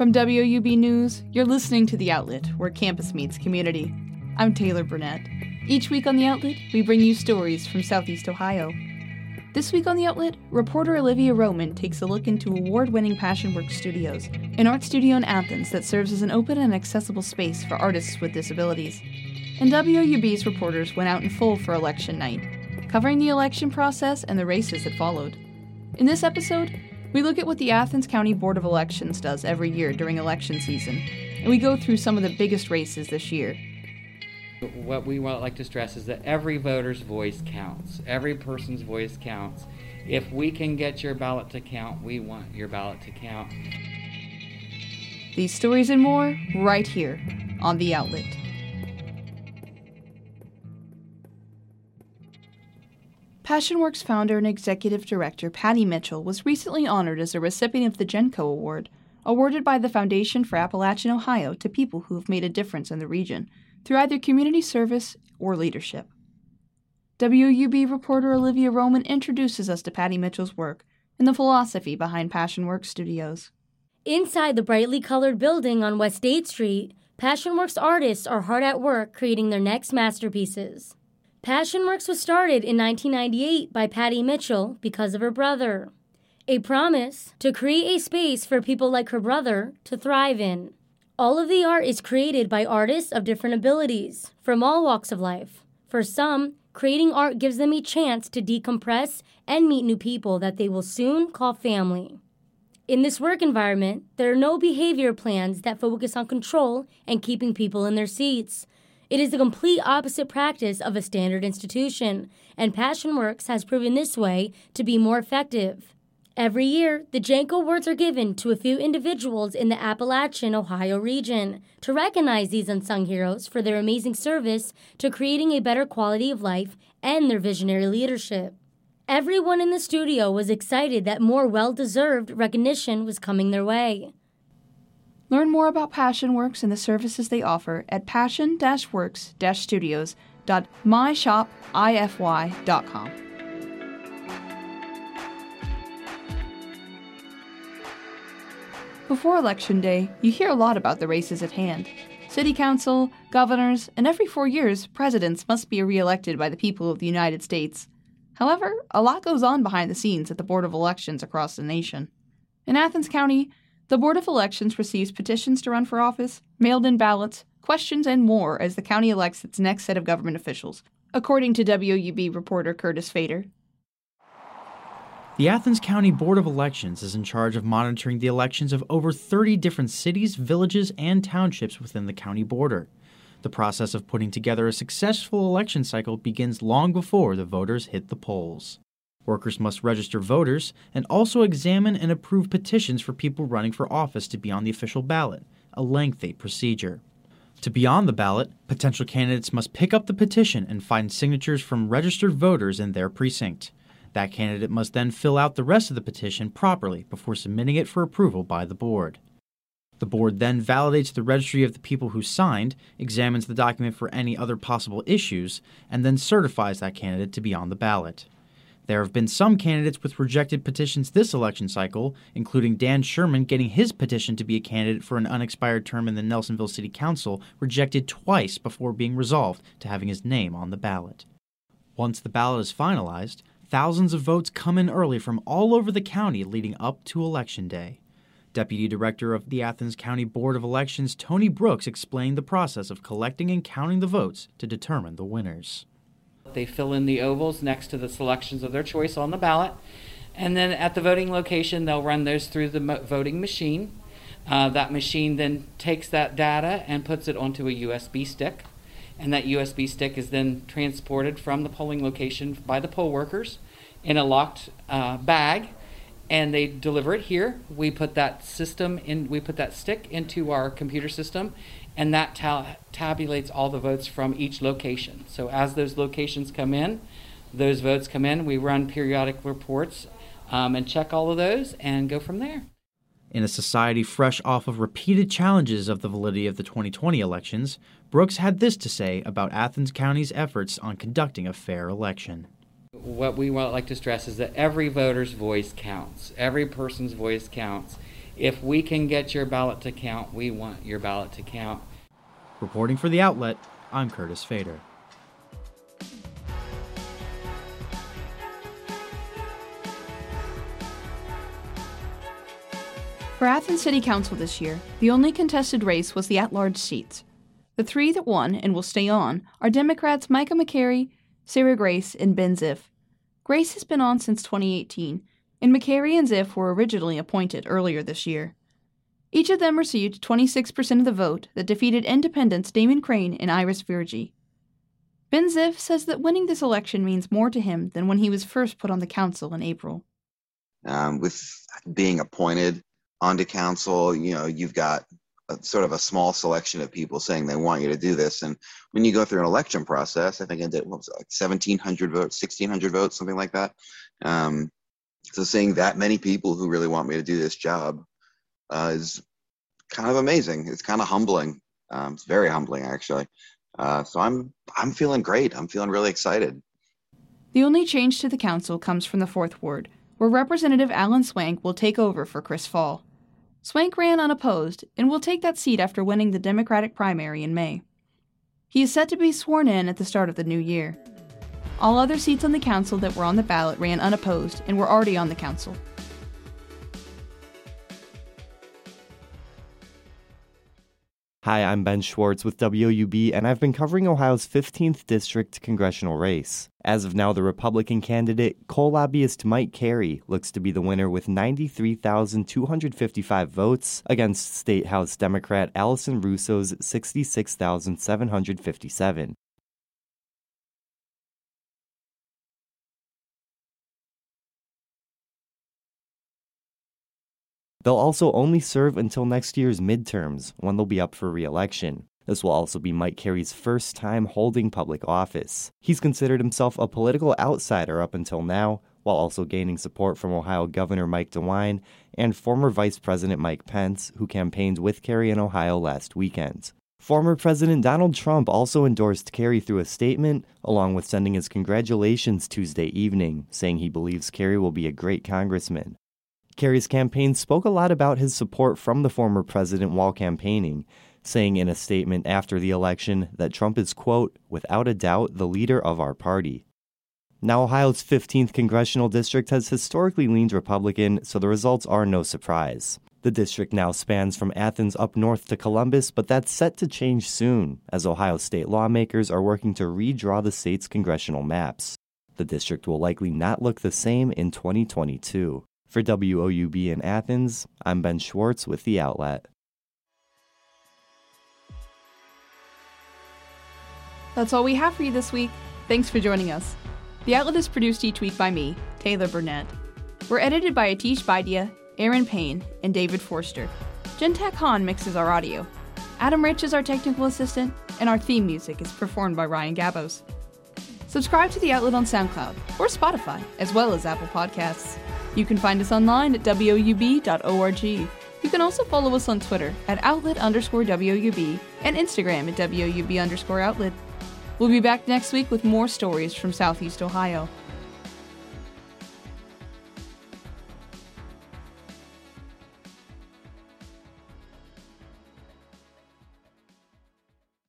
From WOUB News, you're listening to The Outlet, where campus meets community. I'm Taylor Burnett. Each week on The Outlet, we bring you stories from Southeast Ohio. This week on The Outlet, reporter Olivia Roman takes a look into award winning Passion Works Studios, an art studio in Athens that serves as an open and accessible space for artists with disabilities. And WOUB's reporters went out in full for election night, covering the election process and the races that followed. In this episode, we look at what the Athens County Board of Elections does every year during election season, and we go through some of the biggest races this year. What we like to stress is that every voter's voice counts. Every person's voice counts. If we can get your ballot to count, we want your ballot to count. These stories and more right here on The Outlet. Passion Works founder and executive director Patty Mitchell was recently honored as a recipient of the Jenko Award, awarded by the Foundation for Appalachian Ohio to people who have made a difference in the region through either community service or leadership. WOUB reporter Olivia Roman introduces us to Patty Mitchell's work and the philosophy behind Passion Works Studios. Inside the brightly colored building on West 8th Street, Passion Works artists are hard at work creating their next masterpieces. Passion Works was started in 1998 by Patty Mitchell because of her brother. A promise to create a space for people like her brother to thrive in. All of the art is created by artists of different abilities from all walks of life. For some, creating art gives them a chance to decompress and meet new people that they will soon call family. In this work environment, there are no behavior plans that focus on control and keeping people in their seats. It is the complete opposite practice of a standard institution, and Passion Works has proven this way to be more effective. Every year, the Jenko Awards are given to a few individuals in the Appalachian, Ohio region to recognize these unsung heroes for their amazing service to creating a better quality of life and their visionary leadership. Everyone in the studio was excited that more well deserved recognition was coming their way. Learn more about Passion Works and the services they offer at passion-works-studios.myshopify.com. Before Election Day, you hear a lot about the races at hand. City Council, governors, and every four years, presidents must be reelected by the people of the United States. However, a lot goes on behind the scenes at the Board of Elections across the nation. In Athens County, the Board of Elections receives petitions to run for office, mailed in ballots, questions, and more as the county elects its next set of government officials, according to WOUB reporter Curtis Fader. The Athens County Board of Elections is in charge of monitoring the elections of over 30 different cities, villages, and townships within the county border. The process of putting together a successful election cycle begins long before the voters hit the polls. Workers must register voters and also examine and approve petitions for people running for office to be on the official ballot, a lengthy procedure. To be on the ballot, potential candidates must pick up the petition and find signatures from registered voters in their precinct. That candidate must then fill out the rest of the petition properly before submitting it for approval by the board. The board then validates the registry of the people who signed, examines the document for any other possible issues, and then certifies that candidate to be on the ballot. There have been some candidates with rejected petitions this election cycle, including Dan Sherman getting his petition to be a candidate for an unexpired term in the Nelsonville City Council rejected twice before being resolved to having his name on the ballot. Once the ballot is finalized, thousands of votes come in early from all over the county leading up to Election Day. Deputy Director of the Athens County Board of Elections, Tony Brooks, explained the process of collecting and counting the votes to determine the winners. They fill in the ovals next to the selections of their choice on the ballot. And then at the voting location, they'll run those through the voting machine. Uh, that machine then takes that data and puts it onto a USB stick. And that USB stick is then transported from the polling location by the poll workers in a locked uh, bag. And they deliver it here. We put that system in, we put that stick into our computer system, and that ta- tabulates all the votes from each location. So as those locations come in, those votes come in, we run periodic reports um, and check all of those and go from there. In a society fresh off of repeated challenges of the validity of the 2020 elections, Brooks had this to say about Athens County's efforts on conducting a fair election. What we would like to stress is that every voter's voice counts. Every person's voice counts. If we can get your ballot to count, we want your ballot to count. Reporting for the outlet, I'm Curtis Fader. For Athens City Council this year, the only contested race was the at large seats. The three that won and will stay on are Democrats Micah McCarey, Sarah Grace, and Ben Ziff. Grace has been on since 2018, and McCarey and Ziff were originally appointed earlier this year. Each of them received 26% of the vote that defeated independents Damon Crane and Iris Virgie. Ben Ziff says that winning this election means more to him than when he was first put on the council in April. Um, with being appointed onto council, you know, you've got a, sort of a small selection of people saying they want you to do this. And when you go through an election process, I think I did, what was it, like 1,700 votes, 1,600 votes, something like that. Um, so seeing that many people who really want me to do this job uh, is kind of amazing. It's kind of humbling. Um, it's very humbling, actually. Uh, so I'm I'm feeling great. I'm feeling really excited. The only change to the council comes from the fourth ward, where Representative Alan Swank will take over for Chris Fahl. Swank ran unopposed and will take that seat after winning the Democratic primary in May. He is set to be sworn in at the start of the new year. All other seats on the council that were on the ballot ran unopposed and were already on the council. Hi, I'm Ben Schwartz with WOUB, and I've been covering Ohio's 15th District congressional race. As of now, the Republican candidate, coal lobbyist Mike Carey, looks to be the winner with 93,255 votes against State House Democrat Allison Russo's 66,757. They'll also only serve until next year's midterms, when they'll be up for re election. This will also be Mike Carey's first time holding public office. He's considered himself a political outsider up until now, while also gaining support from Ohio Governor Mike DeWine and former Vice President Mike Pence, who campaigned with Carey in Ohio last weekend. Former President Donald Trump also endorsed Carey through a statement, along with sending his congratulations Tuesday evening, saying he believes Carey will be a great congressman. Carey's campaign spoke a lot about his support from the former president while campaigning, saying in a statement after the election that Trump is, quote, without a doubt, the leader of our party. Now, Ohio's 15th congressional district has historically leaned Republican, so the results are no surprise. The district now spans from Athens up north to Columbus, but that's set to change soon, as Ohio state lawmakers are working to redraw the state's congressional maps. The district will likely not look the same in 2022. For WOUB in Athens, I'm Ben Schwartz with The Outlet. That's all we have for you this week. Thanks for joining us. The Outlet is produced each week by me, Taylor Burnett. We're edited by Atish Baidia, Aaron Payne, and David Forster. Gentak Han mixes our audio. Adam Rich is our technical assistant, and our theme music is performed by Ryan Gabos. Subscribe to The Outlet on SoundCloud or Spotify, as well as Apple Podcasts. You can find us online at woub.org. You can also follow us on Twitter at outlet underscore WOUB and Instagram at WOUB underscore outlet. We'll be back next week with more stories from Southeast Ohio.